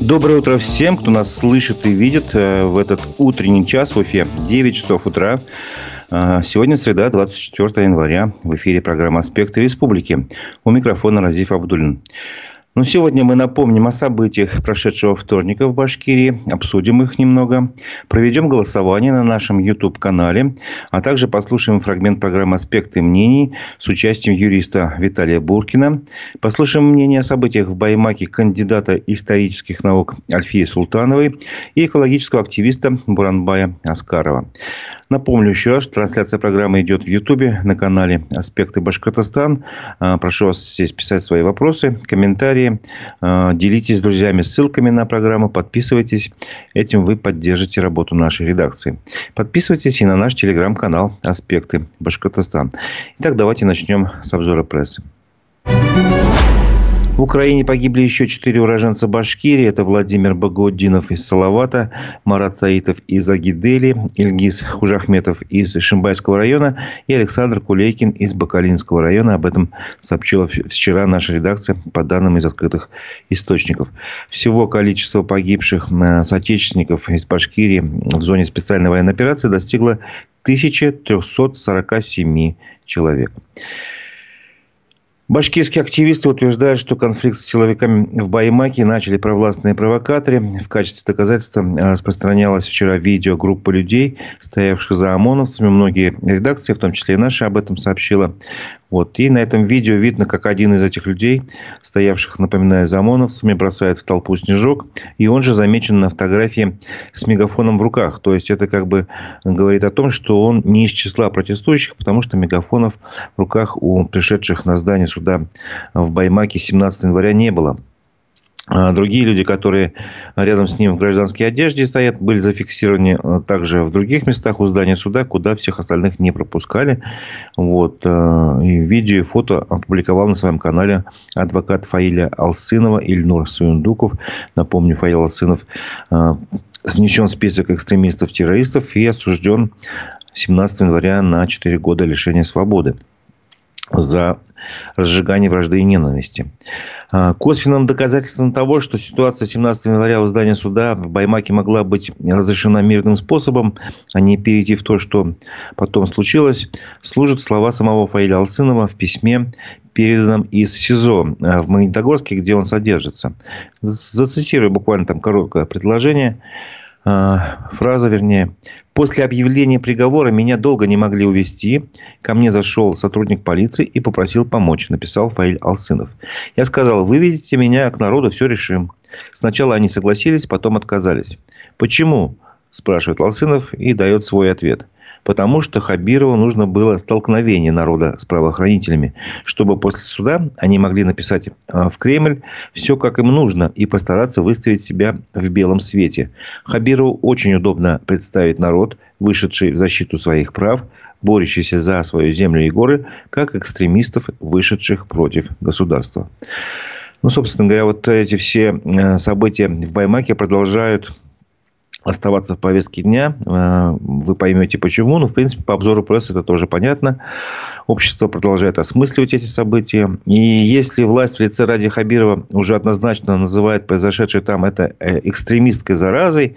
Доброе утро всем, кто нас слышит и видит э, в этот утренний час в Уфе. 9 часов утра. Э, сегодня среда, 24 января. В эфире программа «Аспекты республики». У микрофона Разиф Абдулин. Но сегодня мы напомним о событиях прошедшего вторника в Башкирии, обсудим их немного, проведем голосование на нашем YouTube-канале, а также послушаем фрагмент программы «Аспекты мнений» с участием юриста Виталия Буркина, послушаем мнение о событиях в Баймаке кандидата исторических наук Альфии Султановой и экологического активиста Буранбая Аскарова. Напомню еще раз, трансляция программы идет в Ютубе на канале «Аспекты Башкортостан». А, прошу вас здесь писать свои вопросы, комментарии. А, делитесь с друзьями ссылками на программу, подписывайтесь. Этим вы поддержите работу нашей редакции. Подписывайтесь и на наш телеграм-канал «Аспекты Башкортостан». Итак, давайте начнем с обзора прессы. В Украине погибли еще четыре уроженца Башкирии. Это Владимир Багаудинов из Салавата, Марат Саитов из Агидели, Ильгиз Хужахметов из Шимбайского района и Александр Кулейкин из Бакалинского района. Об этом сообщила вчера наша редакция по данным из открытых источников. Всего количество погибших э, соотечественников из Башкирии в зоне специальной военной операции достигло 1347 человек. Башкирские активисты утверждают, что конфликт с силовиками в Баймаке начали провластные провокаторы. В качестве доказательства распространялось вчера видео группы людей, стоявших за ОМОНовцами. Многие редакции, в том числе и наши, об этом сообщила. Вот. И на этом видео видно, как один из этих людей, стоявших, напоминаю, за ОМОНовцами, бросает в толпу снежок. И он же замечен на фотографии с мегафоном в руках. То есть, это как бы говорит о том, что он не из числа протестующих, потому что мегафонов в руках у пришедших на здание суда в Баймаке 17 января не было. А другие люди, которые рядом с ним в гражданской одежде стоят, были зафиксированы э, также в других местах у здания суда, куда всех остальных не пропускали. Вот. Э, и видео и фото опубликовал на своем канале адвокат Фаиля Алсынова Ильнур Суюндуков. Напомню, Фаил Алсынов внесен в список экстремистов-террористов и осужден 17 января на 4 года лишения свободы за разжигание вражды и ненависти. А, косвенным доказательством того, что ситуация 17 января у здания суда в Баймаке могла быть разрешена мирным способом, а не перейти в то, что потом случилось, служат слова самого Фаиля Алцинова в письме, переданном из СИЗО а, в Магнитогорске, где он содержится. Зацитирую буквально там короткое предложение. А, фраза, вернее. После объявления приговора меня долго не могли увезти. Ко мне зашел сотрудник полиции и попросил помочь, написал Фаиль Алсынов. Я сказал, выведите меня к народу, все решим. Сначала они согласились, потом отказались. Почему? Спрашивает Алсынов и дает свой ответ – потому что Хабирову нужно было столкновение народа с правоохранителями, чтобы после суда они могли написать э, в Кремль все, как им нужно, и постараться выставить себя в белом свете. Хабирову очень удобно представить народ, вышедший в защиту своих прав, борющийся за свою землю и горы, как экстремистов, вышедших против государства. Ну, собственно говоря, вот эти все э, события в Баймаке продолжают оставаться в повестке дня. Э, вы поймете почему. Ну, в принципе, по обзору прессы это тоже понятно. Общество продолжает осмысливать эти события. И если власть в лице Ради Хабирова уже однозначно называет произошедшее там это э, экстремистской заразой,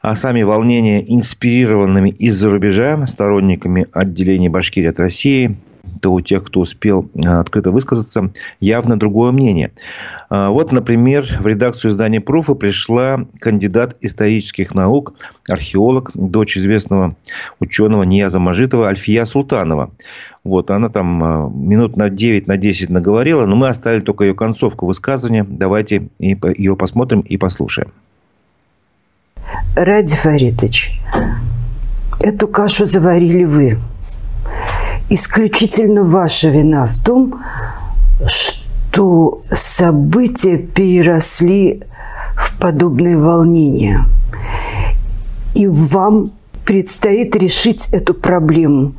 а сами волнения инспирированными из-за рубежа сторонниками отделения Башкирии от России, то у тех, кто успел э, открыто высказаться, явно другое мнение. А, вот, например, в редакцию издания «Пруфа» пришла кандидат исторических наук, археолог, дочь известного ученого Нияза Мажитова Альфия Султанова. Вот, она там а, минут на 9, на 10 наговорила, но мы оставили только ее концовку высказывания. Давайте ее посмотрим и послушаем. Ради Фаридович, эту кашу заварили вы – исключительно ваша вина в том, что события переросли в подобные волнения. И вам предстоит решить эту проблему.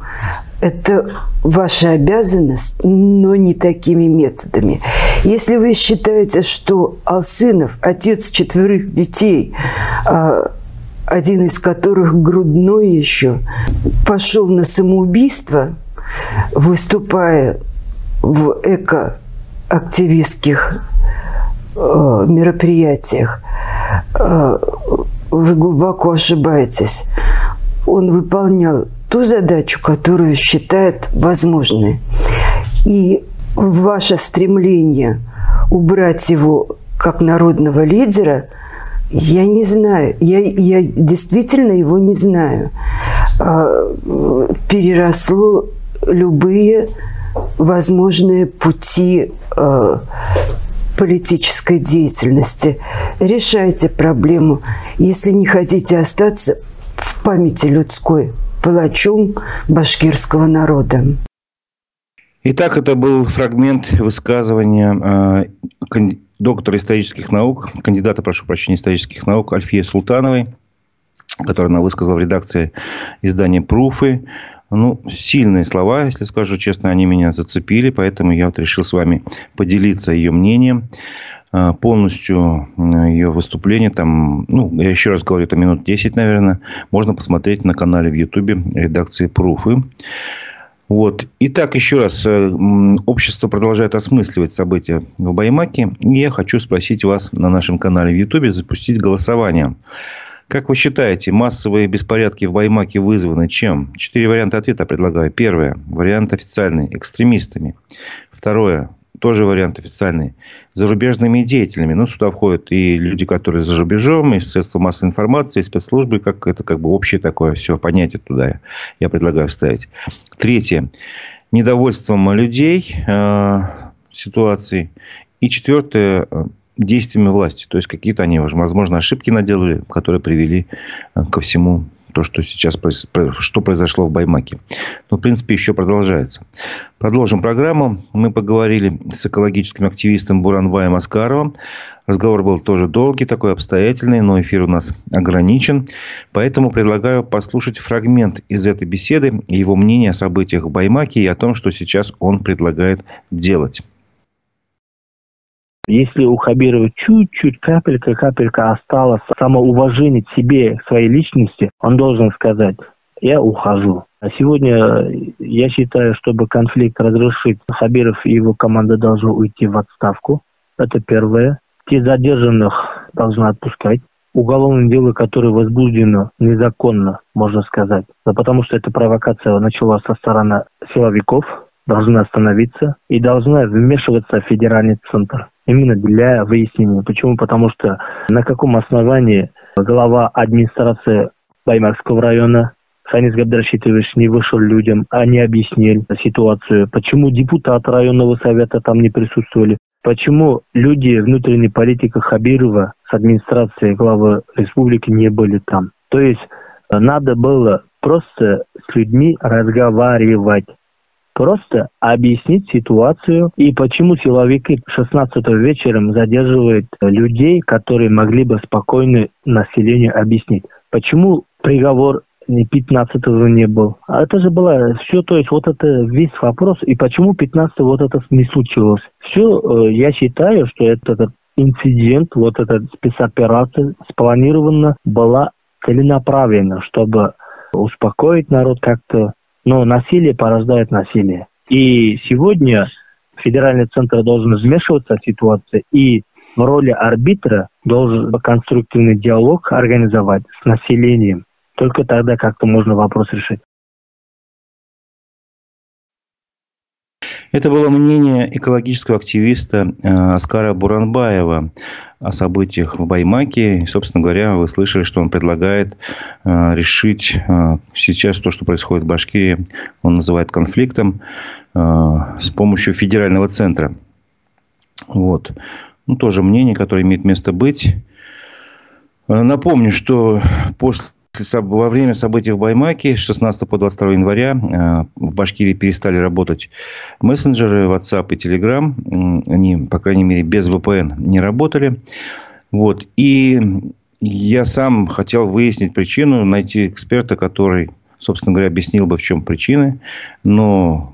Это ваша обязанность, но не такими методами. Если вы считаете, что Алсынов, отец четверых детей, а, один из которых грудной еще, пошел на самоубийство – выступая в эко-активистских э, мероприятиях, э, вы глубоко ошибаетесь. Он выполнял ту задачу, которую считает возможной. И ваше стремление убрать его как народного лидера, я не знаю. Я, я действительно его не знаю. А, переросло любые возможные пути а, политической деятельности. Решайте проблему, если не хотите остаться в памяти людской палачом башкирского народа. Итак, это был фрагмент высказывания э, доктора исторических наук, кандидата, прошу прощения, исторических наук Альфия Султановой, которую она высказала в редакции издания «Пруфы». Ну, сильные слова, если скажу честно, они меня зацепили, поэтому я вот решил с вами поделиться ее мнением. Э, полностью ее выступление, там, ну, я еще раз говорю, это минут 10, наверное, можно посмотреть на канале в Ютубе редакции «Пруфы». Вот. Итак, еще раз, э, общество продолжает осмысливать события в Баймаке. И я хочу спросить вас на нашем канале в Ютубе запустить голосование. Как вы считаете, массовые беспорядки в Баймаке вызваны чем? Четыре варианта ответа предлагаю. Первое. Вариант официальный. Экстремистами. Второе тоже вариант официальный, зарубежными деятелями. Ну, сюда входят и люди, которые за рубежом, и средства массовой информации, и спецслужбы, как это как бы общее такое все понятие туда я предлагаю вставить. Третье. Недовольством людей э, ситуацией. И четвертое э, действиями власти. То есть, какие-то они, возможно, ошибки наделали, которые привели э, ко всему то, что сейчас что произошло в Баймаке. Но, в принципе, еще продолжается. Продолжим программу. Мы поговорили с экологическим активистом Буранбаем Аскаровым. Разговор был тоже долгий, такой обстоятельный, но эфир у нас ограничен. Поэтому предлагаю послушать фрагмент из этой беседы, его мнение о событиях в Баймаке и о том, что сейчас он предлагает делать. Если у Хабирова чуть-чуть, капелька, капелька осталось самоуважение к себе, своей личности, он должен сказать, я ухожу. А сегодня я считаю, чтобы конфликт разрешить, Хабиров и его команда должны уйти в отставку. Это первое. Те задержанных должны отпускать. Уголовное дело, которое возбуждено незаконно, можно сказать, да потому что эта провокация началась со стороны силовиков, должна остановиться и должна вмешиваться в федеральный центр именно для выяснения. Почему? Потому что на каком основании глава администрации Баймакского района Санис Габдрашитович не вышел людям, а не объяснил ситуацию. Почему депутаты районного совета там не присутствовали? Почему люди внутренней политики Хабирова с администрацией главы республики не были там? То есть надо было просто с людьми разговаривать просто объяснить ситуацию и почему силовики 16 вечером задерживают людей, которые могли бы спокойно населению объяснить. Почему приговор не 15 не был. А это же было все, то есть вот это весь вопрос, и почему 15 вот это не случилось. Все, э, я считаю, что этот инцидент, вот эта спецоперация спланирована была целенаправленно, чтобы успокоить народ как-то, но насилие порождает насилие. И сегодня федеральный центр должен вмешиваться в ситуацию и в роли арбитра должен конструктивный диалог организовать с населением. Только тогда как-то можно вопрос решить. Это было мнение экологического активиста э, Аскара Буранбаева о событиях в Баймаке. И, собственно говоря, вы слышали, что он предлагает э, решить э, сейчас то, что происходит в Башкирии, он называет конфликтом с помощью федерального центра. Вот. Ну, тоже мнение, которое имеет место быть. Напомню, что после во время событий в Баймаке с 16 по 22 января э, в Башкирии перестали работать мессенджеры WhatsApp и Telegram. Они, по крайней мере, без VPN не работали. Вот. И я сам хотел выяснить причину, найти эксперта, который, собственно говоря, объяснил бы, в чем причины. Но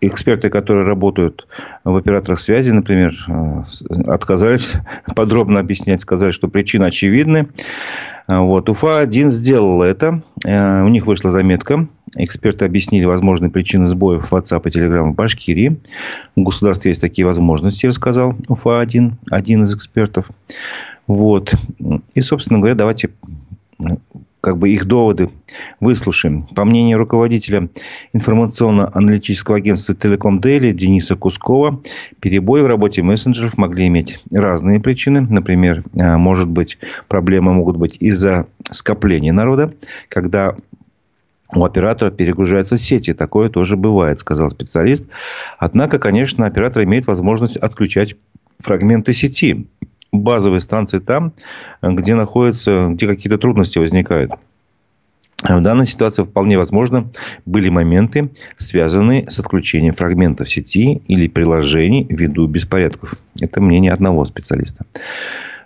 эксперты, которые работают в операторах связи, например, э, отказались подробно объяснять, сказали, что причины очевидны. Вот. УФА-1 сделала это. Э, у них вышла заметка. Эксперты объяснили возможные причины сбоев в WhatsApp и Telegram в Башкирии. У государства есть такие возможности, рассказал УФА-1, один из экспертов. Вот. И, собственно говоря, давайте как бы их доводы выслушаем. По мнению руководителя информационно-аналитического агентства Телеком Дели Дениса Кускова, перебои в работе мессенджеров могли иметь разные причины. Например, э, может быть, проблемы могут быть из-за скопления народа, когда у оператора перегружаются сети. Такое тоже бывает, сказал специалист. Однако, конечно, оператор имеет возможность отключать фрагменты сети базовые станции там, где находятся, где какие-то трудности возникают. В данной ситуации вполне возможно были моменты, связанные с отключением фрагментов сети или приложений ввиду беспорядков. Это мнение одного специалиста.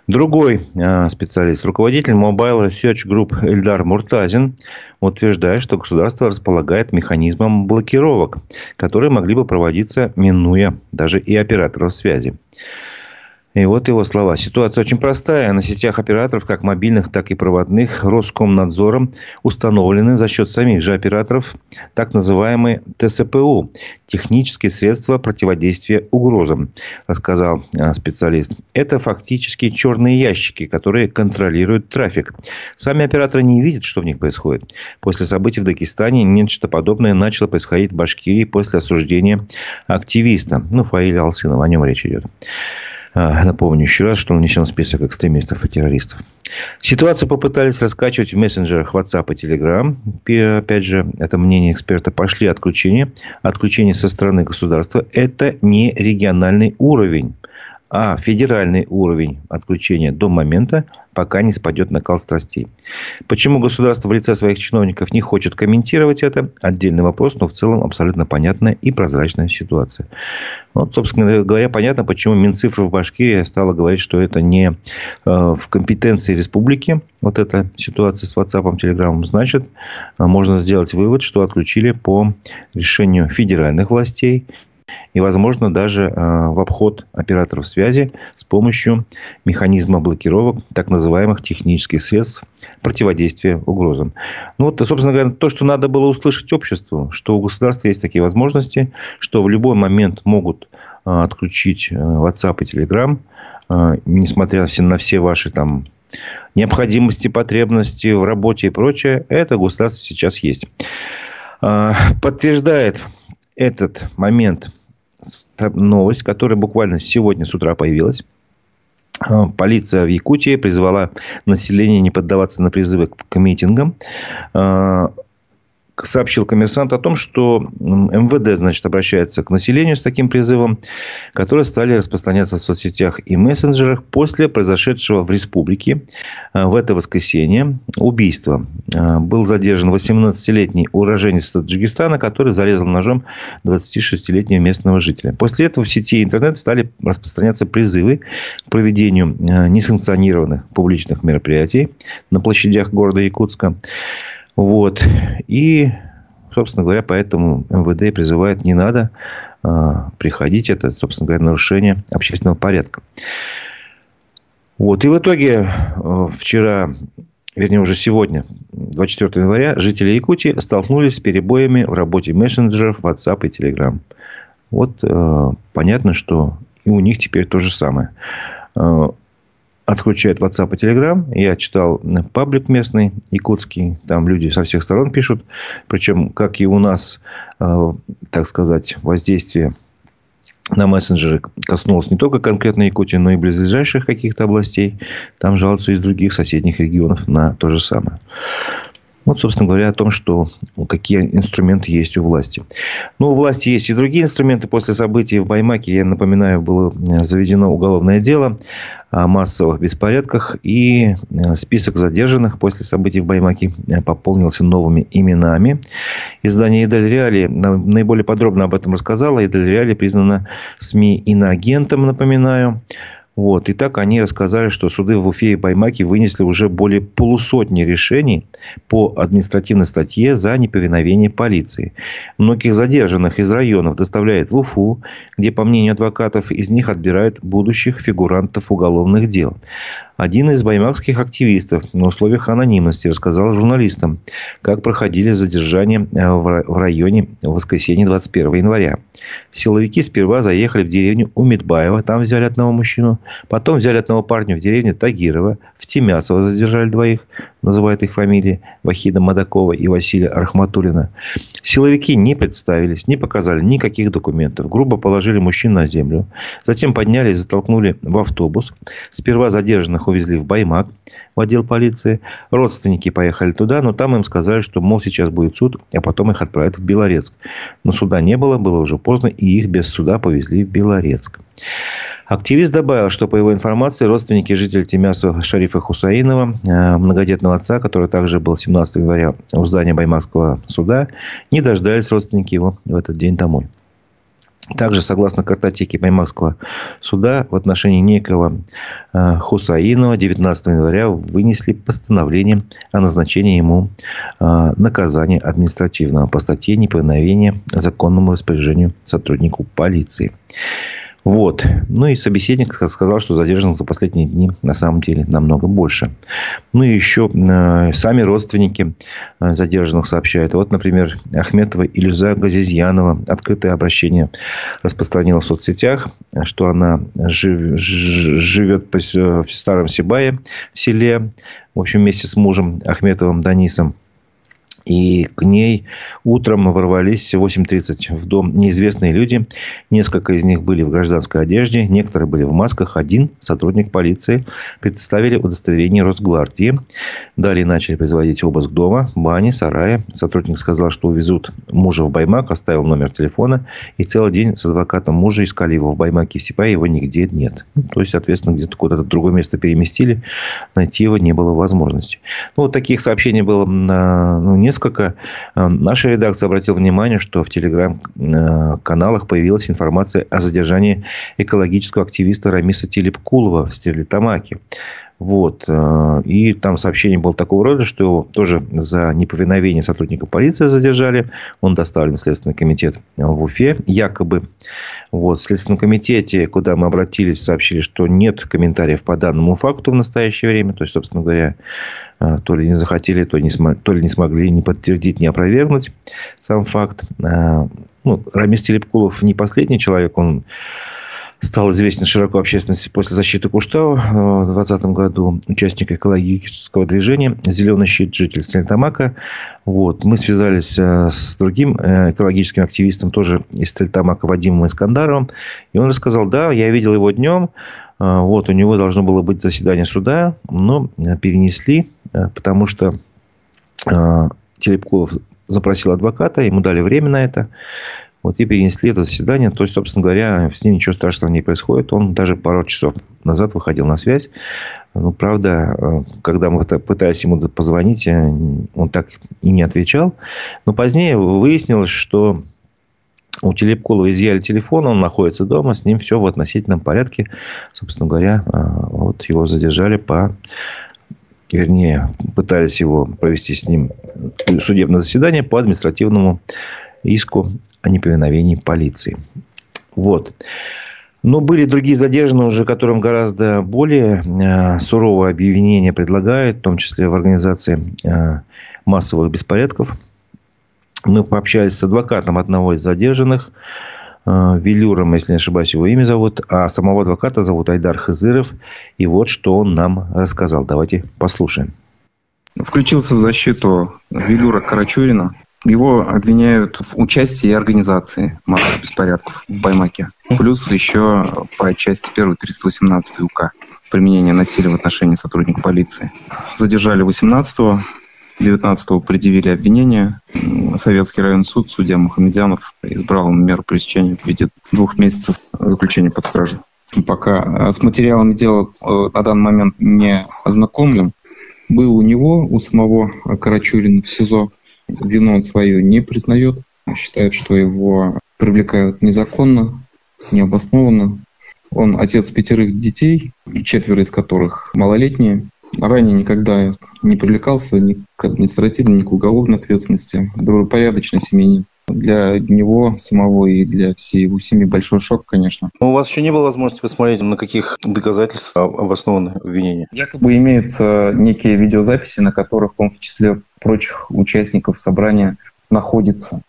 Другой э, специалист, руководитель Mobile Research Group Эльдар Муртазин, утверждает, что государство располагает механизмом блокировок, которые могли бы проводиться, минуя даже и операторов связи. И вот его слова. Ситуация очень простая. На сетях операторов, как мобильных, так и проводных, Роскомнадзором установлены за счет самих же операторов так называемые ТСПУ – технические средства противодействия угрозам, рассказал а, специалист. Это фактически черные ящики, которые контролируют трафик. Сами операторы не видят, что в них происходит. После событий в Дагестане нечто подобное начало происходить в Башкирии после осуждения активиста. Ну, Фаиля Алсынова, о нем речь идет. А, напомню еще раз, что он внесен в список экстремистов и террористов. Ситуацию попытались раскачивать в мессенджерах WhatsApp и Telegram. Опять же, это мнение эксперта. Пошли отключения. Отключение со стороны государства – это не региональный уровень а федеральный уровень отключения до момента, пока не спадет накал страстей. Почему государство в лице своих чиновников не хочет комментировать это, отдельный вопрос, но в целом абсолютно понятная и прозрачная ситуация. Вот, собственно говоря, понятно, почему Минцифры в Башкирии стала говорить, что это не э, в компетенции республики, вот эта ситуация с WhatsApp, Telegram, значит, э, можно сделать вывод, что отключили по решению федеральных властей и, возможно, даже э, в обход операторов связи с помощью механизма блокировок так называемых технических средств противодействия угрозам. Ну, вот, собственно говоря, то, что надо было услышать обществу, что у государства есть такие возможности, что в любой момент могут э, отключить э, WhatsApp и Telegram, несмотря на все ваши там необходимости, потребности в работе и прочее, это государство сейчас есть. Подтверждает этот момент новость, которая буквально сегодня с утра появилась. А, полиция в Якутии призвала население не поддаваться на призывы к митингам. А, сообщил коммерсант о том, что МВД, значит, обращается к населению с таким призывом, которые стали распространяться в соцсетях и мессенджерах после произошедшего в республике э, в это воскресенье убийства. Был задержан 18-летний уроженец Таджикистана, который зарезал ножом 26-летнего местного жителя. После этого в сети интернет стали распространяться призывы к проведению э, несанкционированных публичных мероприятий на площадях города Якутска. Вот. И, собственно говоря, поэтому МВД призывает не надо а, приходить. Это, собственно говоря, нарушение общественного порядка. Вот. И в итоге а, вчера, вернее, уже сегодня, 24 января, жители Якутии столкнулись с перебоями в работе мессенджеров WhatsApp и Telegram. Вот э, понятно, что и у них теперь то же самое отключают WhatsApp и Telegram. Я читал паблик местный, якутский. Там люди со всех сторон пишут. Причем, как и у нас, э, так сказать, воздействие на мессенджеры коснулось не только конкретно Якутии, но и близлежащих каких-то областей. Там жалуются из других соседних регионов на то же самое. Вот, собственно говоря, о том, что какие инструменты есть у власти. Ну, у власти есть и другие инструменты. После событий в Баймаке, я напоминаю, было э, заведено уголовное дело о массовых беспорядках. И э, список задержанных после событий в Баймаке э, пополнился новыми именами. Издание «Идель Реали» наиболее подробно об этом рассказало. «Идель Реали» признана СМИ иноагентом, напоминаю. Вот. И так они рассказали, что суды в Уфе и Баймаке вынесли уже более полусотни решений по административной статье за неповиновение полиции. Многих задержанных из районов доставляют в Уфу, где, по мнению адвокатов, из них отбирают будущих фигурантов уголовных дел. Один из баймакских активистов на условиях анонимности рассказал журналистам, как проходили задержания э, в районе в воскресенье 21 января. Силовики сперва заехали в деревню Умидбаева, там взяли одного мужчину. Потом взяли одного парня в деревне Тагирова. В Тимяцево задержали двоих, называют их фамилии, Вахида Мадакова и Василия Архматулина. Силовики не представились, не показали никаких документов. Грубо положили мужчин на землю. Затем подняли и затолкнули в автобус. Сперва задержанных увезли в Баймак, в отдел полиции. Родственники поехали туда, но там им сказали, что, мол, сейчас будет суд, а потом их отправят в Белорецк. Но суда не было, было уже поздно, и их без суда повезли в Белорецк. Активист добавил, что по его информации родственники жителей Тимяса Шарифа Хусаинова, э, многодетного отца, который также был 17 января у здания Баймакского суда, не дождались родственники его в этот день домой. Также, согласно картотеке Баймакского суда, в отношении некого э, Хусаинова 19 января вынесли постановление о назначении ему э, наказания административного по статье неповиновения законному распоряжению сотруднику полиции. Вот. Ну и собеседник сказал, что задержанных за последние дни на самом деле намного больше. Ну и еще э, сами родственники э, задержанных сообщают. Вот, например, Ахметова Илюза Газизьянова открытое обращение распространила в соцсетях, что она жив, живет в Старом Сибае в селе, в общем, вместе с мужем Ахметовым Данисом. И к ней утром ворвались в 8.30 в дом неизвестные люди. Несколько из них были в гражданской одежде, некоторые были в масках. Один сотрудник полиции представили удостоверение Росгвардии. Далее начали производить обыск дома, бани, сарая. Сотрудник сказал, что увезут мужа в Баймак, оставил номер телефона. И целый день с адвокатом мужа искали его в Баймаке Степае. Его нигде нет. Ну, то есть, соответственно, где-то куда-то в другое место переместили. Найти его не было возможности. Ну, вот таких сообщений было ну, несколько несколько. Э, наша редакция обратила внимание, что в телеграм-каналах появилась информация о задержании экологического активиста Рамиса Телепкулова в Стерлитамаке. Вот. Э, и там сообщение было такого рода, что его тоже за неповиновение сотрудника полиции задержали. Он доставлен в Следственный комитет в Уфе, якобы. Вот. В Следственном комитете, куда мы обратились, сообщили, что нет комментариев по данному факту в настоящее время. То есть, собственно говоря, э, то ли не захотели, то, не см... то ли не смогли не подтвердить, не опровергнуть сам факт. Э, ну, Рамис Телепкулов не последний человек, он стал известен широко общественности после защиты Куштау в 2020 году. Участник экологического движения «Зеленый щит», житель Стерлитамака. Вот. Мы связались э, с другим э, экологическим активистом, тоже из Стерлитамака, Вадимом Искандаровым. И он рассказал, да, я видел его днем. Э, вот, у него должно было быть заседание суда, но перенесли, потому что Телепкулов запросил адвоката, ему дали время на это. Вот и перенесли это заседание. То есть, собственно говоря, с ним ничего страшного не происходит. Он даже пару часов назад выходил на связь. Ну, правда, э, когда мы пытались ему позвонить, э, он так и не отвечал. Но позднее выяснилось, что у Телепкулова изъяли телефон, он находится дома, с ним все в относительном порядке. Собственно говоря, э, вот его задержали по вернее, пытались его провести с ним судебное заседание по административному иску о неповиновении полиции. Вот. Но были другие задержанные уже, которым гораздо более э, суровое обвинение предлагают, в том числе в организации э, массовых беспорядков. Мы пообщались с адвокатом одного из задержанных, э, Велюром, если не ошибаюсь, его имя зовут, а самого адвоката зовут Айдар Хызыров. И вот что он нам рассказал. Давайте послушаем. Включился в защиту Велюра Карачурина, его обвиняют в участии и организации массовых беспорядков в Баймаке. Плюс еще по части 1 318 УК применение насилия в отношении сотрудника полиции. Задержали 18-го, 19-го предъявили обвинение. Советский район суд, судья Мухамедянов избрал меру пресечения в виде двух месяцев заключения под стражу. Пока с материалами дела э, на данный момент не ознакомлен. Был у него, у самого Карачурина в СИЗО вину он свое не признает, считает, что его привлекают незаконно, необоснованно. Он отец пятерых детей, четверо из которых малолетние. Ранее никогда не привлекался ни к административной, ни к уголовной ответственности. Добропорядочный семейный. Для него самого и для всей его семьи большой шок, конечно. Но у вас еще не было возможности посмотреть, на каких доказательствах обоснованы обвинения? Якобы имеются некие видеозаписи, на которых он в числе прочих участников собрания находится.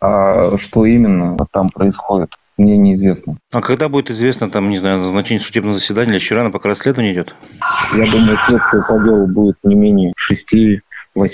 А что именно там происходит, мне неизвестно. А когда будет известно, там, не знаю, назначение судебного заседания или еще рано, пока расследование идет? Я думаю, следствие по делу будет не менее 6-8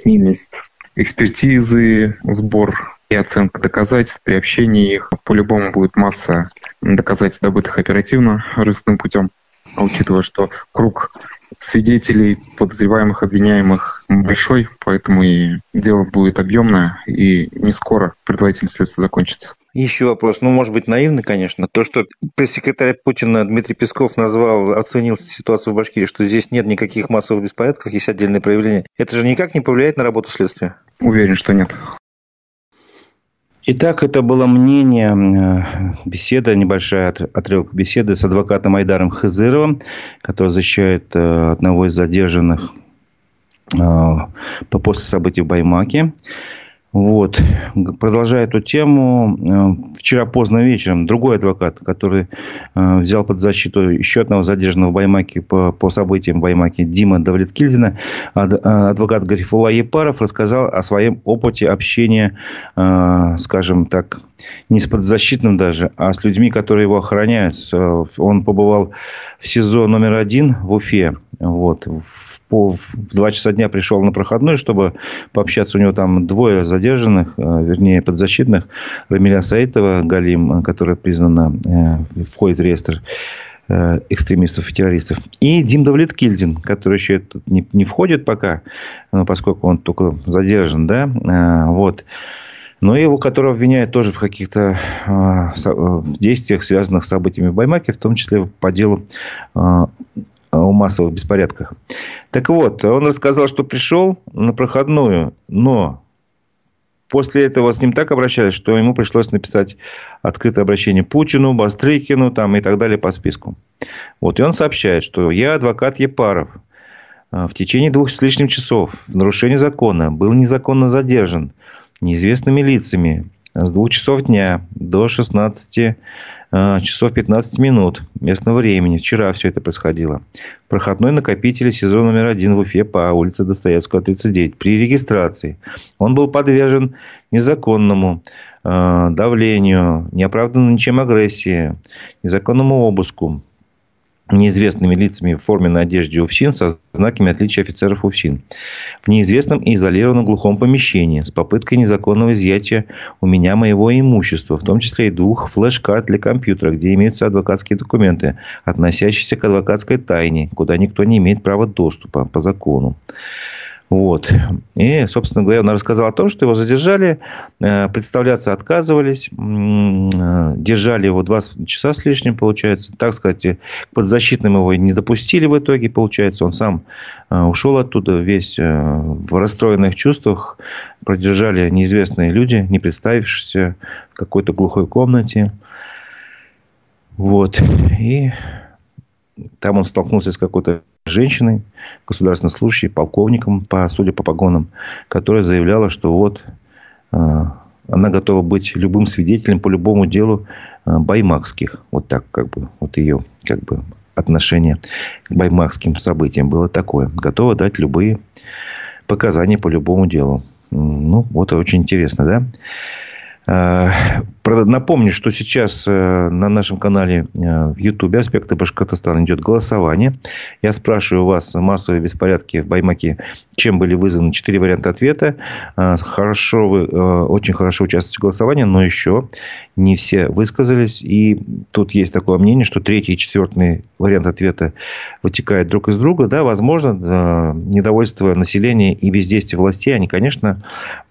месяцев. Экспертизы, сбор и оценка доказательств, при общении их по-любому будет масса доказательств, добытых оперативно, рыскным путем. А учитывая, что круг свидетелей, подозреваемых, обвиняемых большой, поэтому и дело будет объемное, и не скоро предварительное следствие закончится. Еще вопрос, ну, может быть, наивный, конечно. То, что пресс-секретарь Путина Дмитрий Песков назвал, оценил ситуацию в Башкирии, что здесь нет никаких массовых беспорядков, есть отдельные проявления. Это же никак не повлияет на работу следствия? Уверен, что нет. Итак, это было мнение, э, беседа, небольшая отрывок беседы с адвокатом Айдаром Хызыровым, который защищает э, одного из задержанных э, после событий в Баймаке. Вот. Продолжая эту тему, э, вчера поздно вечером другой адвокат, который э, взял под защиту еще одного задержанного в Баймаке по, по событиям в Баймаке Дима Давлеткильдина, э, адвокат Гарифула Епаров рассказал о своем опыте общения, скажем так, не с подзащитным даже, а с людьми, которые его охраняют. Он побывал в СИЗО номер один в Уфе. Вот. В, в 2 часа дня пришел на проходной, чтобы пообщаться. У него там двое задержанных, э, вернее, подзащитных. Рамиля Саитова, Галим, э, которая признана, э, входит в реестр экстремистов и террористов. И Дим Давлеткильдин, который еще тут не, не входит пока, поскольку он только задержан. Да? Вот но его, которого обвиняют тоже в каких-то э, действиях, связанных с событиями в Баймаке, в том числе по делу о массовых беспорядках. Так вот, он рассказал, что пришел на проходную, но после этого с ним так обращались, что ему пришлось написать открытое обращение Путину, Бастрыкину там, и так далее по списку. Вот, и он сообщает, что я адвокат Епаров. В течение двух с лишним часов в нарушении закона был незаконно задержан неизвестными лицами с двух часов дня до 16 а, часов 15 минут местного времени. Вчера все это происходило. Проходной накопитель сезон номер один в Уфе по улице Достоевского, 39. При регистрации он был подвержен незаконному э, давлению, неоправданной ничем агрессии, незаконному обыску, неизвестными лицами в форменной одежде УФСИН со знаками отличия офицеров УФСИН. В неизвестном и изолированном глухом помещении с попыткой незаконного изъятия у меня моего имущества, в том числе и двух флеш-карт для компьютера, где имеются адвокатские документы, относящиеся к адвокатской тайне, куда никто не имеет права доступа по закону. Вот. И, собственно говоря, он рассказал о том, что его задержали, э, представляться отказывались, э, держали его два часа с лишним, получается. Так сказать, к подзащитным его не допустили в итоге, получается. Он сам э, ушел оттуда весь в расстроенных чувствах. Продержали неизвестные люди, не представившиеся в какой-то глухой комнате. Вот. И там он столкнулся с какой-то женщиной, государственной служащей, полковником, по, судя по погонам, которая заявляла, что вот э, она готова быть любым свидетелем по любому делу э, баймакских. Вот так, как бы, вот ее как бы отношение к баймакским событиям было такое. Готова дать любые показания по любому делу. Ну, вот очень интересно, да? Э, напомню, что сейчас э, на нашем канале э, в YouTube «Аспекты Башкортостана» идет голосование. Я спрашиваю вас, массовые беспорядки в Баймаке, чем были вызваны? Четыре варианта ответа. Хорошо вы, очень хорошо участвуете в голосовании, но еще не все высказались. И тут есть такое мнение, что третий и четвертый вариант ответа вытекают друг из друга. Да, возможно, недовольство населения и бездействие властей, они, конечно,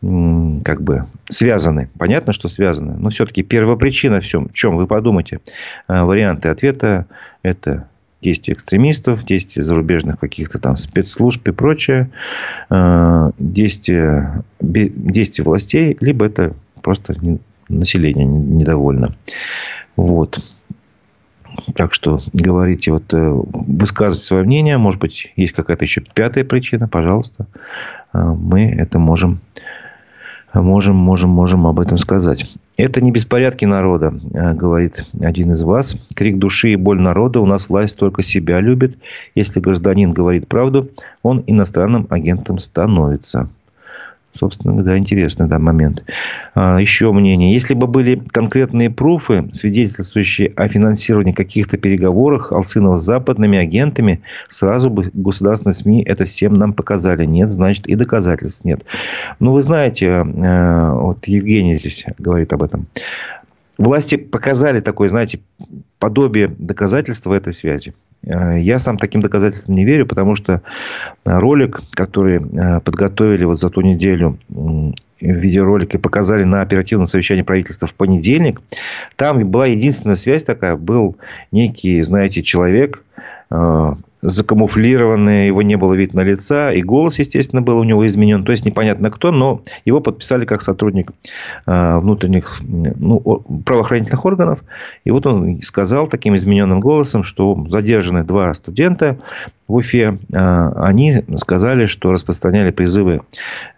как бы связаны. Понятно, что связаны. Но все-таки первопричина в чем? В чем? Вы подумайте. Э, варианты ответа – это действия экстремистов, действия зарубежных каких-то там спецслужб и прочее, э, действия, действия властей, либо это просто население недовольно. Вот. Так что говорите, вот э, высказывать свое мнение. Может быть, есть какая-то еще пятая причина, пожалуйста. Мы это можем можем, можем, можем об этом сказать. Это не беспорядки народа, э, говорит один из вас. Крик души и боль народа. У нас власть только себя любит. Если гражданин говорит правду, он иностранным агентом становится. Собственно, да, интересный да, момент. А, еще мнение. Если бы были конкретные пруфы, свидетельствующие о финансировании каких-то переговоров Алцинова с западными агентами, сразу бы государственные СМИ это всем нам показали. Нет, значит, и доказательств нет. Ну, вы знаете, э, вот Евгений здесь говорит об этом. Власти показали такое, знаете, подобие доказательства этой связи. Э, я сам таким доказательствам не верю, потому что ролик, который э, подготовили вот за ту неделю, видеоролик и показали на оперативном совещании правительства в понедельник, там была единственная связь такая, был некий, знаете, человек, закамуфлированный, его не было видно лица, и голос, естественно, был у него изменен. То есть, непонятно кто, но его подписали как сотрудник э, внутренних ну, правоохранительных органов. И вот он сказал таким измененным голосом, что задержаны два студента в Уфе. Э, они сказали, что распространяли призывы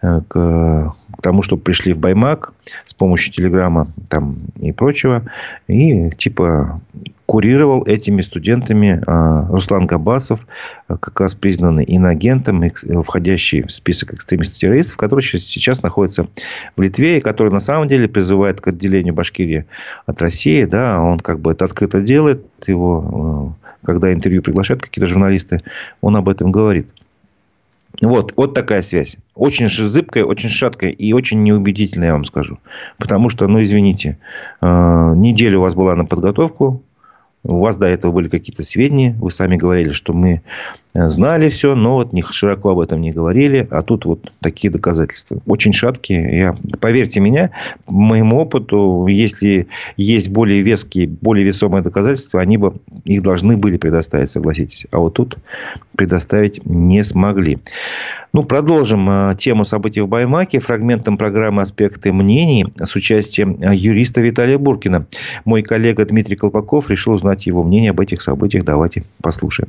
э, к тому, чтобы пришли в Баймак с помощью телеграмма там, и прочего. И типа курировал этими студентами а, Руслан Габасов, а, как раз признанный иноагентом, входящий в список экстремистов-террористов, который сейчас находится в Литве, и который на самом деле призывает к отделению Башкирии от России. Да, он как бы это открыто делает. Его, а, когда интервью приглашают какие-то журналисты, он об этом говорит. Вот, вот такая связь. Очень зыбкая, очень шаткая и очень неубедительная, я вам скажу. Потому что, ну, извините, неделю у вас была на подготовку, у вас до этого были какие-то сведения, вы сами говорили, что мы э, знали все, но вот широко об этом не говорили, а тут вот такие доказательства. Очень шаткие. Я, поверьте меня, моему опыту, если есть более веские, более весомые доказательства, они бы их должны были предоставить, согласитесь. А вот тут предоставить не смогли. Ну, продолжим э, тему событий в Баймаке фрагментом программы «Аспекты мнений» с участием э, юриста Виталия Буркина. Мой коллега Дмитрий Колпаков решил узнать его мнение об этих событиях. Давайте послушаем.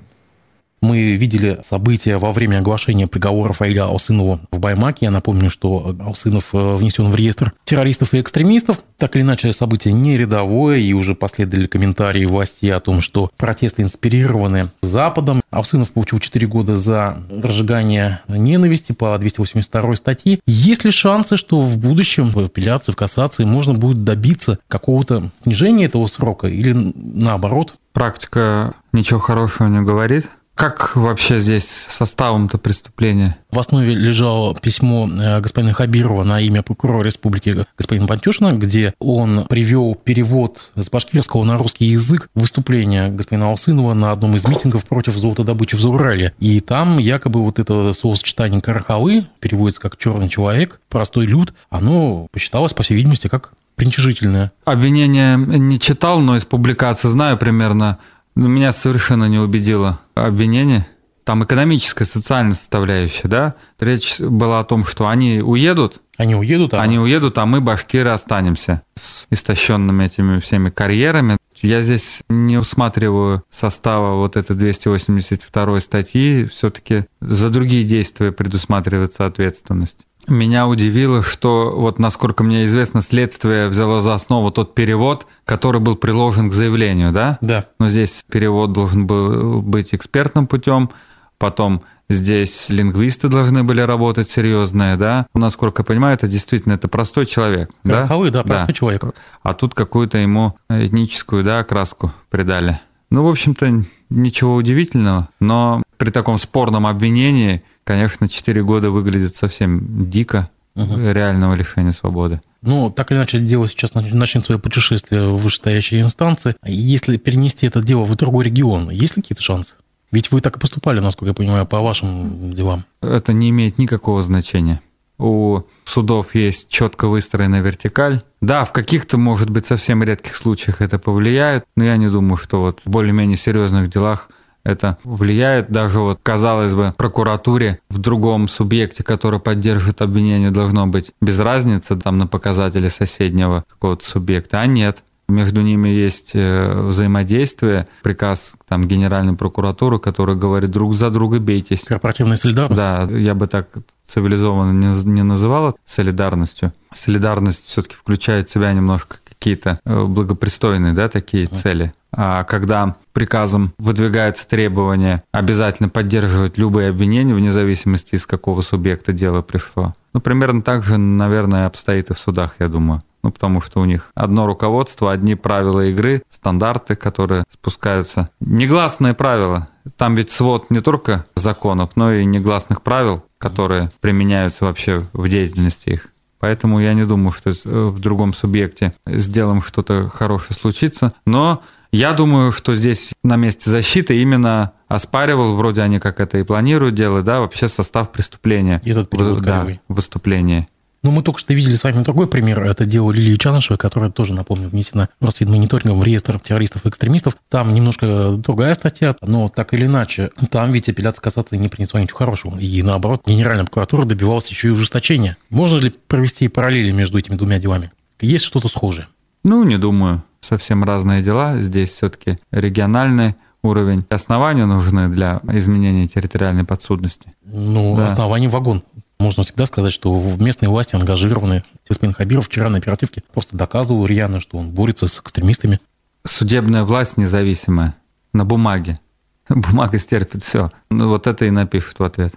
Мы видели события во время оглашения приговора Фаиля Алсынову в Баймаке. Я напомню, что Алсынов э, внесен в реестр террористов и экстремистов. Так или иначе, событие не рядовое, и уже последовали комментарии власти о том, что протесты инспирированы Западом. Алсынов получил 4 года за разжигание ненависти по 282 статье. Есть ли шансы, что в будущем в апелляции, в кассации можно будет добиться какого-то снижения этого срока или наоборот? Практика ничего хорошего не говорит. Как вообще здесь составом-то преступления? В основе лежало письмо э, господина Хабирова на имя прокурора республики господина Пантюшина, где он привел перевод с башкирского на русский язык выступления господина Алсынова на одном из митингов против золотодобычи в Заурале. И там якобы вот это словосочетание «карахалы» переводится как «черный человек», «простой люд», оно посчиталось, по всей видимости, как приничижительное. Обвинение не читал, но из публикации знаю примерно – меня совершенно не убедило обвинение. Там экономическая, социальная составляющая, да? Речь была о том, что они уедут. Они уедут, а... Они уедут, а мы, башкиры, останемся с истощенными этими всеми карьерами. Я здесь не усматриваю состава вот этой 282 статьи. Все-таки за другие действия предусматривается ответственность. Меня удивило, что, вот насколько мне известно, следствие взяло за основу тот перевод, который был приложен к заявлению, да? Да. Но здесь перевод должен был быть экспертным путем, потом здесь лингвисты должны были работать серьезные, да? Насколько я понимаю, это действительно это простой человек, Верховый, да? да, простой да. человек. А тут какую-то ему этническую, да, окраску придали. Ну, в общем-то, ничего удивительного, но при таком спорном обвинении – конечно, 4 года выглядит совсем дико угу. реального лишения свободы. Ну, так или иначе, дело сейчас начнет свое путешествие в вышестоящие инстанции. Если перенести это дело в другой регион, есть ли какие-то шансы? Ведь вы так и поступали, насколько я понимаю, по вашим делам. Это не имеет никакого значения. У судов есть четко выстроенная вертикаль. Да, в каких-то, может быть, совсем редких случаях это повлияет, но я не думаю, что вот в более-менее серьезных делах это влияет даже вот, казалось бы, прокуратуре в другом субъекте, который поддержит обвинение, должно быть без разницы там на показатели соседнего какого-то субъекта, а нет. между ними есть э, взаимодействие, приказ там Генеральной прокуратуры, который говорит друг за друга бейтесь. Корпоративная солидарность? Да, я бы так цивилизованно не, не называл солидарностью. Солидарность все-таки включает в себя немножко какие-то э, благопристойные, да, такие цели. А когда приказом выдвигается требование обязательно поддерживать любые обвинения, вне зависимости из какого субъекта дело пришло. Ну, примерно так же, наверное, обстоит и в судах, я думаю. Ну, потому что у них одно руководство, одни правила игры, стандарты, которые спускаются. Негласные правила. Там ведь свод не только законов, но и негласных правил, которые применяются вообще в деятельности их. Поэтому я не думаю, что в другом субъекте сделаем что-то хорошее случится. Но я думаю, что здесь на месте защиты именно оспаривал, вроде они как это и планируют делать, да, вообще состав преступления. И этот перевод да, выступление. Ну, мы только что видели с вами другой пример. Это дело Лилии Чанышевой, которая тоже, напомню, внесена Росфинмониторингом в реестр террористов и экстремистов. Там немножко другая статья, но так или иначе, там ведь апелляция касаться не принесла ничего хорошего. И наоборот, Генеральная прокуратура добивалась еще и ужесточения. Можно ли провести параллели между этими двумя делами? Есть что-то схожее? Ну, не думаю. Совсем разные дела. Здесь все-таки региональный уровень. Основания нужны для изменения территориальной подсудности. Ну, да. оснований вагон. Можно всегда сказать, что в местные власти ангажированы. Господин Хабиров вчера на оперативке просто доказывал рьяно, что он борется с экстремистами. Судебная власть независимая. На бумаге. Бумага стерпит все. Ну, вот это и напишут в ответ.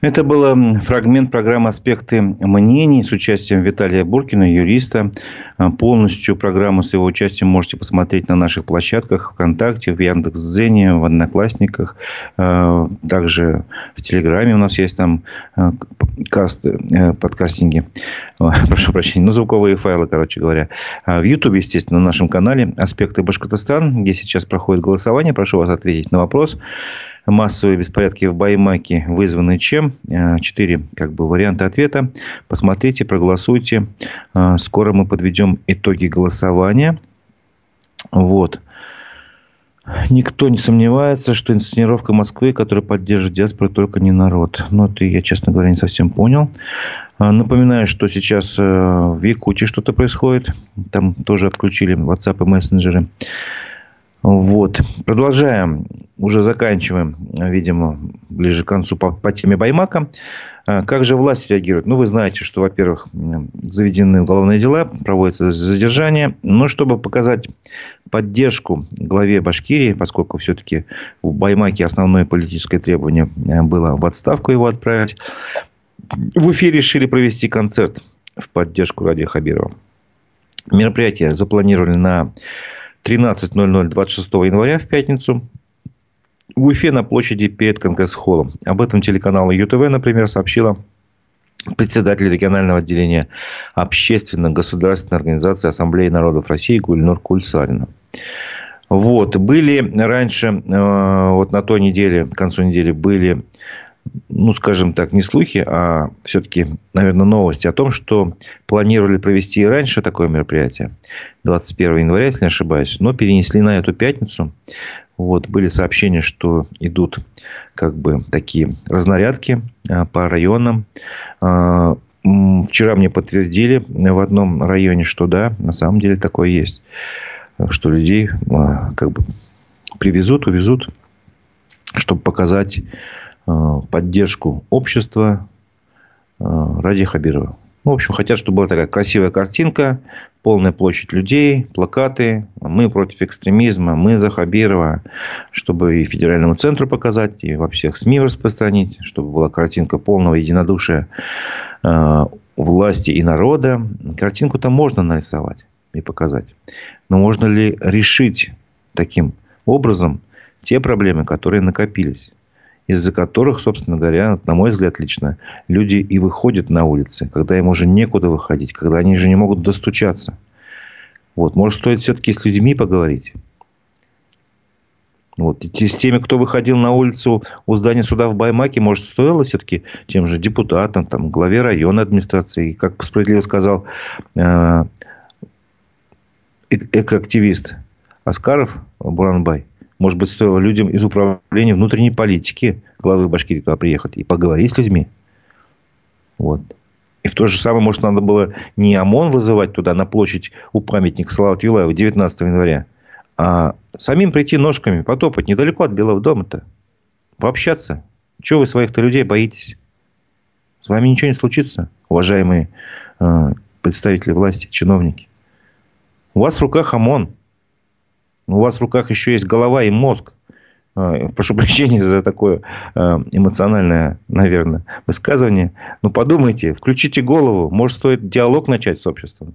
Это был фрагмент программы «Аспекты мнений» с участием Виталия Буркина, юриста. А, полностью программу с его участием можете посмотреть на наших площадках ВКонтакте, в Яндекс.Дзене, в Одноклассниках. А, также в Телеграме у нас есть там а, касты, э, подкастинги. Прошу прощения. Ну, звуковые файлы, короче говоря. В Ютубе, естественно, на нашем канале «Аспекты Башкортостан», где сейчас проходит голосование. Прошу вас ответить на вопрос массовые беспорядки в Баймаке вызваны чем? Э, четыре как бы, варианта ответа. Посмотрите, проголосуйте. Э, скоро мы подведем итоги голосования. Вот. Никто не сомневается, что инсценировка Москвы, которая поддерживает диаспору, только не народ. Но это я, честно говоря, не совсем понял. Э, напоминаю, что сейчас в Якутии что-то происходит. Там тоже отключили WhatsApp и мессенджеры. Вот. Продолжаем. Уже заканчиваем, видимо, ближе к концу по, по теме Баймака. А, как же власть реагирует? Ну, вы знаете, что, во-первых, заведены уголовные дела, проводятся задержания. Но чтобы показать поддержку главе Башкирии, поскольку все-таки у Баймаки основное политическое требование э, было в отставку его отправить, в эфире решили провести концерт в поддержку Ради Хабирова. Мероприятие запланировали на 13.00 26 января в пятницу в Уфе на площади перед Конгресс-холлом. Об этом телеканал ЮТВ, например, сообщила председатель регионального отделения общественно-государственной организации Ассамблеи народов России Гульнур Кульсарина. Вот. Были раньше, э, вот на той неделе, к концу недели, были ну, скажем так, не слухи, а все-таки, наверное, новости о том, что планировали провести и раньше такое мероприятие, 21 января, если не ошибаюсь, но перенесли на эту пятницу. Вот, были сообщения, что идут как бы такие разнарядки а, по районам. А, вчера мне подтвердили в одном районе, что да, на самом деле такое есть. Что людей а, как бы привезут, увезут, чтобы показать Э, поддержку общества э, ради Хабирова. Ну, в общем, хотят, чтобы была такая красивая картинка, полная площадь людей, плакаты. Мы против экстремизма, мы за Хабирова. Чтобы и федеральному центру показать, и во всех СМИ распространить. Чтобы была картинка полного единодушия э, власти и народа. Картинку-то можно нарисовать и показать. Но можно ли решить таким образом те проблемы, которые накопились? Из-за которых, собственно говоря, на мой взгляд лично, люди и выходят на улицы, когда им уже некуда выходить, когда они же не могут достучаться. Вот. Может, стоит все-таки с людьми поговорить? Вот. И с теми, кто выходил на улицу у здания суда в Баймаке, может, стоило все-таки тем же депутатам, там, главе района администрации, как справедливо сказал э, экоактивист Аскаров Буранбай – может быть, стоило людям из управления внутренней политики главы Башкирии туда приехать и поговорить с людьми. Вот. И в то же самое, может, надо было не ОМОН вызывать туда, на площадь у памятника Салавату Юлаева 19 января, а самим прийти ножками, потопать недалеко от Белого дома-то. Пообщаться. Чего вы своих-то людей боитесь? С вами ничего не случится, уважаемые э, представители власти, чиновники. У вас в руках ОМОН. У вас в руках еще есть голова и мозг. Э, прошу прощения за такое э, эмоциональное, наверное, высказывание. Но подумайте, включите голову. Может, стоит диалог начать с обществом.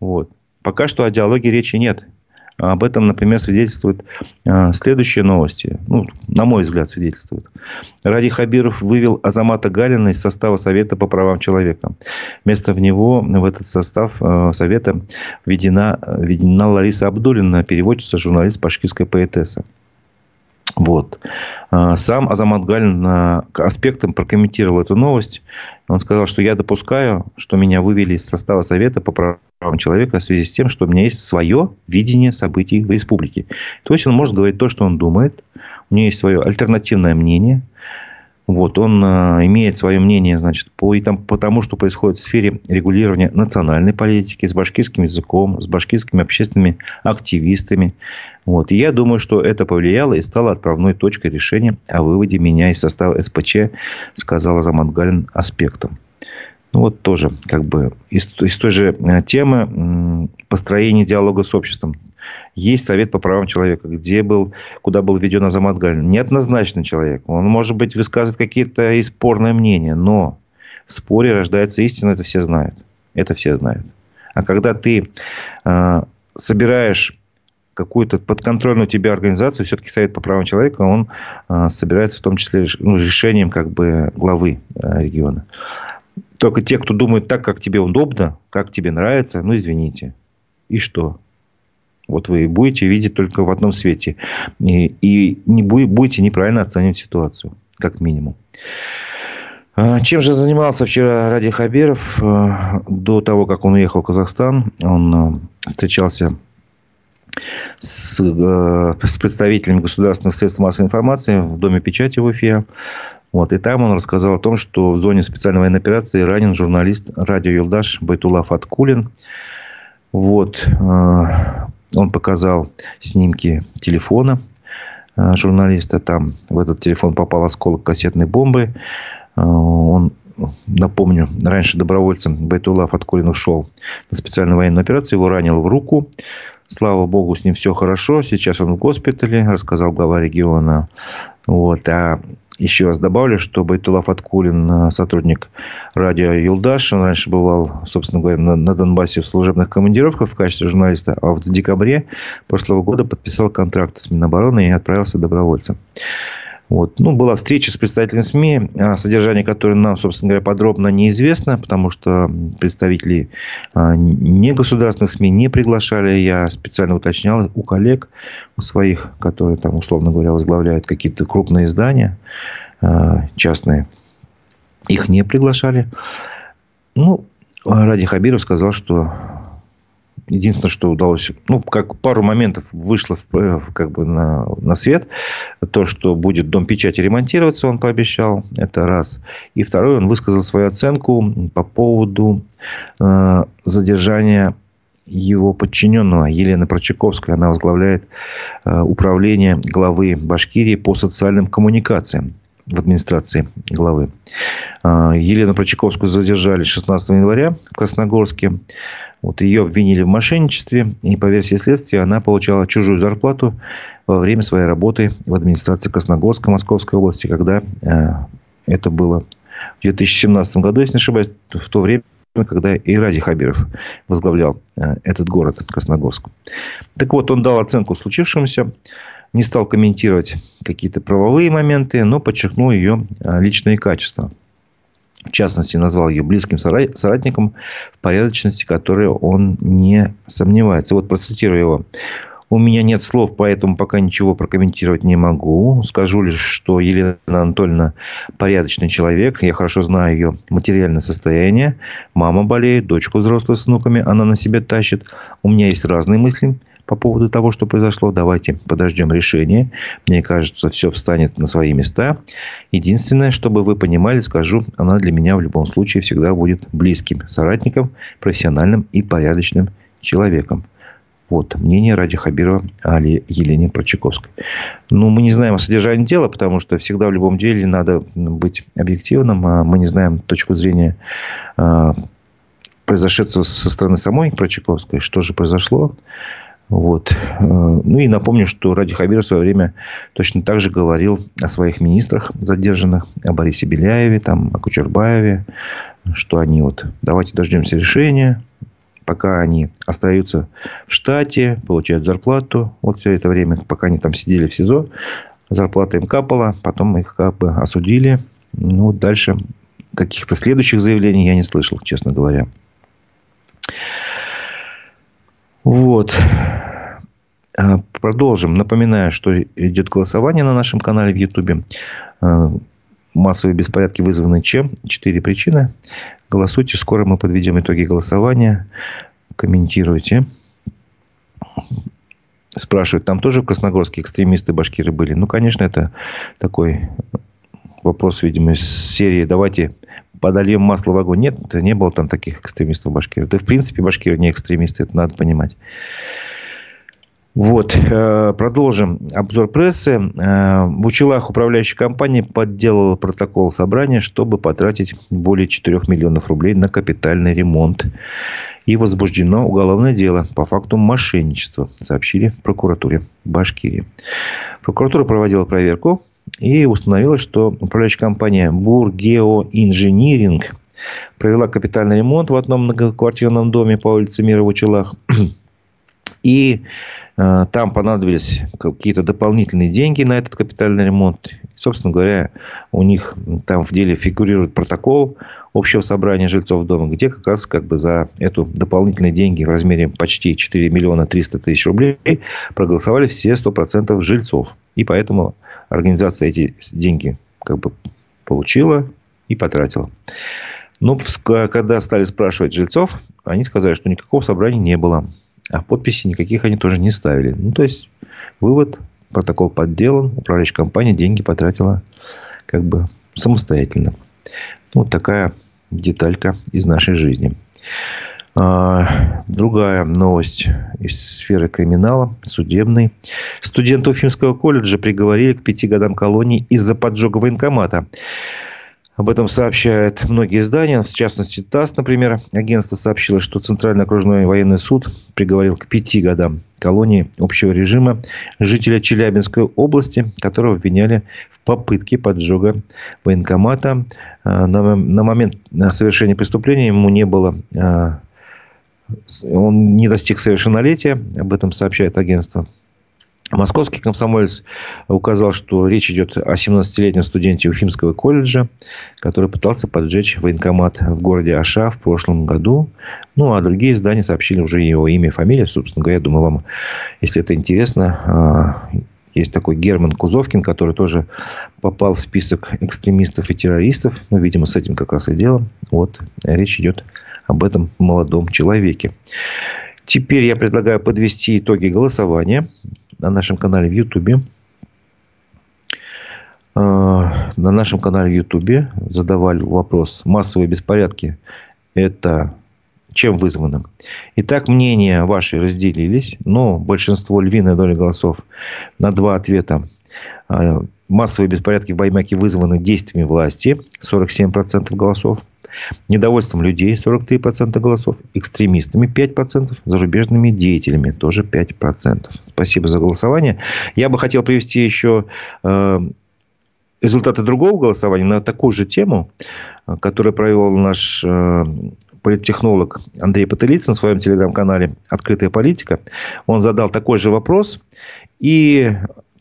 Вот. Пока что о диалоге речи нет. Об этом, например, свидетельствуют э, следующие новости. Ну, на мой взгляд, свидетельствуют. Ради Хабиров вывел Азамата Галина из состава Совета по правам человека. Вместо него, в этот состав э, Совета, введена, введена Лариса Абдулина, переводчица, журналист башкирской поэтесса. Вот. А, сам Азамат Галин аспектом прокомментировал эту новость. Он сказал, что я допускаю, что меня вывели из состава Совета по правам человека в связи с тем, что у меня есть свое видение событий в республике. То есть, он может говорить то, что он думает. У него есть свое альтернативное мнение. Вот, он э, имеет свое мнение, значит, по, и там, по тому, что происходит в сфере регулирования национальной политики, с башкирским языком, с башкирскими общественными активистами. Вот. И я думаю, что это повлияло и стало отправной точкой решения о выводе меня из состава СПЧ, сказала Заматгалин аспектом. Ну, вот тоже как бы из, из той же э, темы построения диалога с обществом. Есть Совет по правам человека, где был, куда был введен Азамат Галин. Неоднозначный человек. Он, может быть, высказывает какие-то и спорные мнения, но в споре рождается истина, это все знают. Это все знают. А когда ты э, собираешь какую-то подконтрольную тебе организацию, все-таки Совет по правам человека, он э, собирается в том числе ну, решением как бы главы э, региона. Только те, кто думает так, как тебе удобно, как тебе нравится, ну, извините. И что? Вот вы будете видеть только в одном свете. И, и не будете неправильно оценивать ситуацию, как минимум. А, чем же занимался вчера Ради Хабиров? А, до того, как он уехал в Казахстан, он а, встречался с, с представителями государственных средств массовой информации в Доме печати в Уфе. Вот, и там он рассказал о том, что в зоне специальной военной операции ранен журналист радио Юлдаш Байтула Фаткулин. Вот. Он показал снимки телефона э, журналиста. Там в этот телефон попал осколок кассетной бомбы. Э, он, напомню, раньше добровольцем Байтула Фаткулин ушел на специальную военную операцию. Его ранило в руку. Слава богу, с ним все хорошо. Сейчас он в госпитале, рассказал глава региона. Вот. А еще раз добавлю, что Байтула Фаткулин, э, сотрудник радио Юлдаш, он раньше бывал, собственно говоря, на, на Донбассе в служебных командировках в качестве журналиста, а в декабре прошлого года подписал контракт с Минобороны и отправился добровольцем. Вот. Ну, была встреча с представителями СМИ, содержание которой нам, собственно говоря, подробно неизвестно, потому что представителей а, негосударственных СМИ не приглашали. Я специально уточнял у коллег, у своих, которые, там, условно говоря, возглавляют какие-то крупные издания а, частные. Их не приглашали. Ну, Ради Хабиров сказал, что единственное, что удалось, ну, как пару моментов вышло в, э, как бы на, на свет, то, что будет дом печати ремонтироваться, он пообещал, это раз. И второй, он высказал свою оценку по поводу э, задержания его подчиненного Елены Прочаковской. Она возглавляет э, управление главы Башкирии по социальным коммуникациям в администрации главы. Э, Елену Прочаковскую задержали 16 января в Красногорске. Вот ее обвинили в мошенничестве, и по версии следствия она получала чужую зарплату во время своей работы в администрации Красногорска Московской области, когда э, это было в 2017 году, если не ошибаюсь, в то время, когда и Ради Хабиров возглавлял э, этот город, Красногорск. Так вот, он дал оценку случившемуся, не стал комментировать какие-то правовые моменты, но подчеркнул ее э, личные качества – в частности, назвал ее близким соратником в порядочности, которой он не сомневается. Вот процитирую его. У меня нет слов, поэтому пока ничего прокомментировать не могу. Скажу лишь, что Елена Анатольевна порядочный человек. Я хорошо знаю ее материальное состояние. Мама болеет, дочку взрослую с внуками она на себе тащит. У меня есть разные мысли по поводу того, что произошло. Давайте подождем решения. Мне кажется, все встанет на свои места. Единственное, чтобы вы понимали, скажу, она для меня в любом случае всегда будет близким соратником, профессиональным и порядочным человеком. Вот мнение Ради Хабирова о Елене Прочаковской. Ну, мы не знаем о содержании дела, потому что всегда в любом деле надо быть объективным. А мы не знаем точку зрения а, произошедшего со стороны самой Прочаковской, что же произошло. Вот. Э, ну и напомню, что Ради Хабиров в свое время точно так же говорил о своих министрах задержанных, о Борисе Беляеве, там, о Кучербаеве, что они вот, давайте дождемся решения, пока они остаются в штате, получают зарплату, вот все это время, пока они там сидели в СИЗО, зарплата им капала, потом их как бы осудили. Ну, дальше каких-то следующих заявлений я не слышал, честно говоря. Вот. А, продолжим. Напоминаю, что идет голосование на нашем канале в Ютубе. А, массовые беспорядки вызваны чем? Четыре причины. Голосуйте. Скоро мы подведем итоги голосования. Комментируйте. Спрашивают, там тоже красногорские экстремисты башкиры были? Ну, конечно, это такой вопрос, видимо, из серии «Давайте подольем масло в огонь». Нет, не было там таких экстремистов в Башкирии. Да, в принципе, башкиры не экстремисты, это надо понимать. Вот, э, продолжим обзор прессы. Э, в Учелах управляющая компания подделала протокол собрания, чтобы потратить более 4 миллионов рублей на капитальный ремонт. И возбуждено уголовное дело по факту мошенничества, сообщили прокуратуре Башкирии. Прокуратура проводила проверку и установила, что управляющая компания Бургеоинжиниринг провела капитальный ремонт в одном многоквартирном доме по улице Мира в. И э, там понадобились какие-то дополнительные деньги на этот капитальный ремонт. собственно говоря, у них там в деле фигурирует протокол общего собрания жильцов дома, где как раз как бы за эту дополнительные деньги в размере почти 4 миллиона 300 тысяч рублей проголосовали все 100% жильцов. И поэтому организация эти деньги как бы получила и потратила. Но когда стали спрашивать жильцов, они сказали, что никакого собрания не было. А подписи никаких они тоже не ставили. Ну, то есть, вывод, протокол подделан, управляющая компания деньги потратила как бы самостоятельно. Вот такая деталька из нашей жизни. А, другая новость из сферы криминала, судебной. Студента Уфимского колледжа приговорили к пяти годам колонии из-за поджога военкомата. Об этом сообщают многие издания, в частности ТАСС, например. Агентство сообщило, что Центральный окружной военный суд приговорил к пяти годам колонии общего режима жителя Челябинской области, которого обвиняли в попытке поджога военкомата. А, на, момент совершения преступления ему не было а, он не достиг совершеннолетия, об этом сообщает агентство. Московский комсомолец указал, что речь идет о 17-летнем студенте Уфимского колледжа, который пытался поджечь военкомат в городе Аша в прошлом году. Ну, а другие издания сообщили уже его имя и фамилию. Собственно говоря, думаю, вам, если это интересно, а, есть такой Герман Кузовкин, который тоже попал в список экстремистов и террористов. Ну, видимо, с этим как раз и дело. Вот, речь идет об этом молодом человеке. Теперь я предлагаю подвести итоги голосования на нашем канале в Ютубе. А, на нашем канале в Ютубе задавали вопрос «Массовые беспорядки – это чем вызвано?» Итак, мнения ваши разделились, но большинство, львиная доля голосов на два ответа а, массовые беспорядки в Баймаке вызваны действиями власти, 47% голосов. Недовольством людей 43% голосов, экстремистами 5%, зарубежными деятелями тоже 5%. Спасибо за голосование. Я бы хотел привести еще э, результаты другого голосования на такую же тему, которую провел наш э, политтехнолог Андрей Потылицын в своем телеграм-канале «Открытая политика». Он задал такой же вопрос. И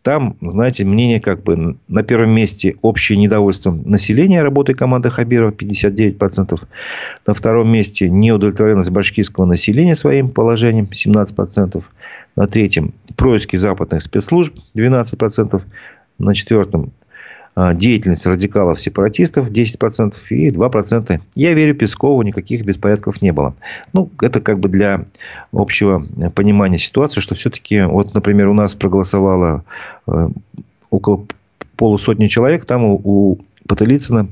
там, знаете, мнение как бы на первом месте общее недовольство населения работой команды Хабирова 59%. На втором месте неудовлетворенность башкирского населения своим положением 17%. На третьем происки западных спецслужб 12%. На четвертом деятельность радикалов-сепаратистов 10% и 2%. Я верю Пескову, никаких беспорядков не было. Ну, это как бы для общего понимания ситуации, что все-таки, вот, например, у нас проголосовало э, около полусотни человек, там у, у Потылицына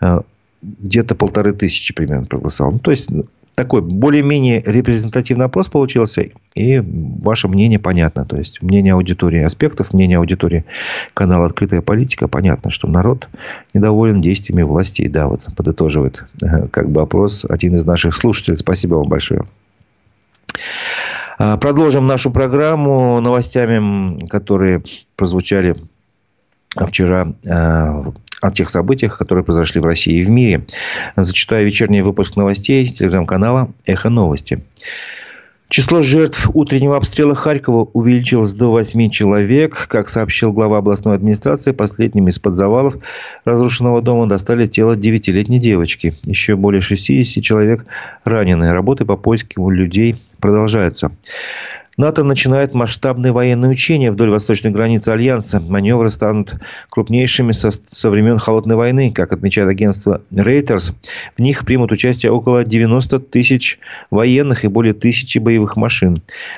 э, где-то полторы тысячи примерно проголосовало. Ну, то есть, такой более-менее репрезентативный опрос получился, и ваше мнение понятно. То есть, мнение аудитории аспектов, мнение аудитории канала «Открытая политика». Понятно, что народ недоволен действиями властей. Да, вот подытоживает э, как бы опрос один из наших слушателей. Спасибо вам большое. А, продолжим нашу программу новостями, которые прозвучали вчера э, о тех событиях, которые произошли в России и в мире. Зачитаю вечерний выпуск новостей телеграм-канала «Эхо новости». Число жертв утреннего обстрела Харькова увеличилось до 8 человек. Как сообщил глава областной администрации, последними из-под завалов разрушенного дома достали тело 9-летней девочки. Еще более 60 человек ранены. Работы по поиску людей продолжаются. НАТО начинает масштабные военные учения вдоль восточной границы Альянса. Маневры станут крупнейшими со, со времен Холодной войны, как отмечает агентство Reuters. В них примут участие около 90 тысяч военных и более тысячи боевых машин.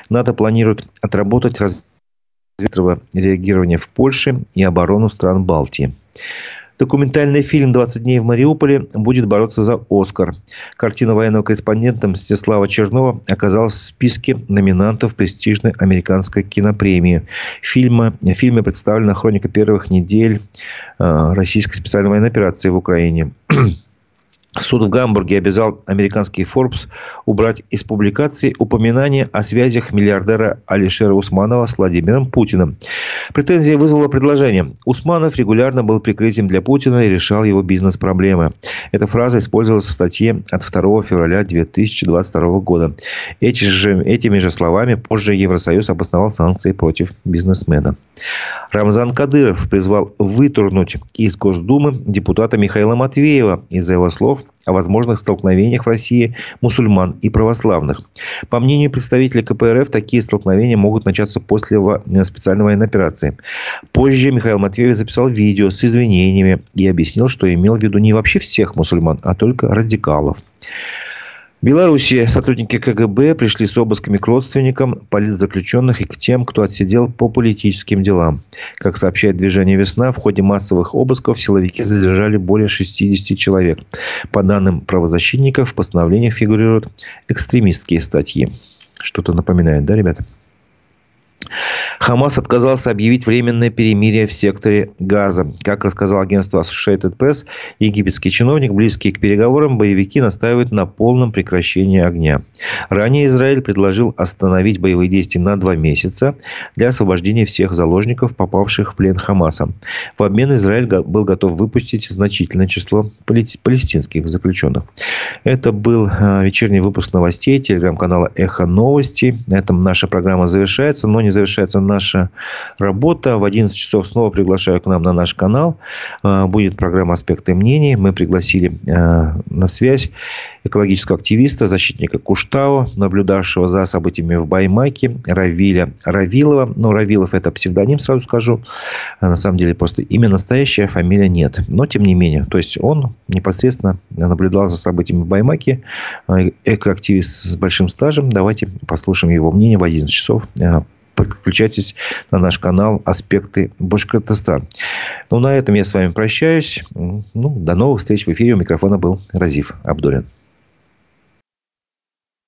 НАТО планирует отработать разведывательное реагирование в Польше и оборону стран Балтии. Документальный фильм «20 дней в Мариуполе» будет бороться за «Оскар». Картина военного корреспондента Мстислава Чернова оказалась в списке номинантов престижной американской кинопремии. Фильма, в фильме представлена хроника первых недель э, российской специальной военной операции в Украине. Суд в Гамбурге обязал американский Forbes убрать из публикации упоминание о связях миллиардера Алишера Усманова с Владимиром Путиным. Претензия вызвала предложение. Усманов регулярно был прикрытием для Путина и решал его бизнес-проблемы. Эта фраза использовалась в статье от 2 февраля 2022 года. Эти же, этими же словами позже Евросоюз обосновал санкции против бизнесмена. Рамзан Кадыров призвал вытурнуть из Госдумы депутата Михаила Матвеева из-за его слов о возможных столкновениях в России мусульман и православных. По мнению представителей КПРФ, такие столкновения могут начаться после специальной военной операции. Позже Михаил Матвеев записал видео с извинениями и объяснил, что имел в виду не вообще всех мусульман, а только радикалов. В Беларуси сотрудники КГБ пришли с обысками к родственникам политзаключенных и к тем, кто отсидел по политическим делам. Как сообщает движение «Весна», в ходе массовых обысков силовики задержали более 60 человек. По данным правозащитников, в постановлениях фигурируют экстремистские статьи. Что-то напоминает, да, ребята? Хамас отказался объявить временное перемирие в секторе Газа. Как рассказал агентство Associated Press, египетский чиновник, близкий к переговорам, боевики настаивают на полном прекращении огня. Ранее Израиль предложил остановить боевые действия на два месяца для освобождения всех заложников, попавших в плен Хамаса. В обмен Израиль был готов выпустить значительное число палестинских заключенных. Это был а, вечерний выпуск новостей телеграм-канала «Эхо новости». На этом наша программа завершается, но не завершается наша работа. В 11 часов снова приглашаю к нам на наш канал. А, будет программа «Аспекты мнений». Мы пригласили а, на связь экологического активиста, защитника Куштау, наблюдавшего за событиями в Баймаке, Равиля Равилова. Ну, Равилов – это псевдоним, сразу скажу. А на самом деле, просто имя настоящее, фамилия нет. Но, тем не менее, то есть, он непосредственно наблюдал за событиями в Баймаке. Экоактивист с большим стажем. Давайте послушаем его мнение в 11 часов подключайтесь на наш канал «Аспекты Башкортостан». Ну, на этом я с вами прощаюсь. Ну, до новых встреч в эфире. У микрофона был Разив Абдулин.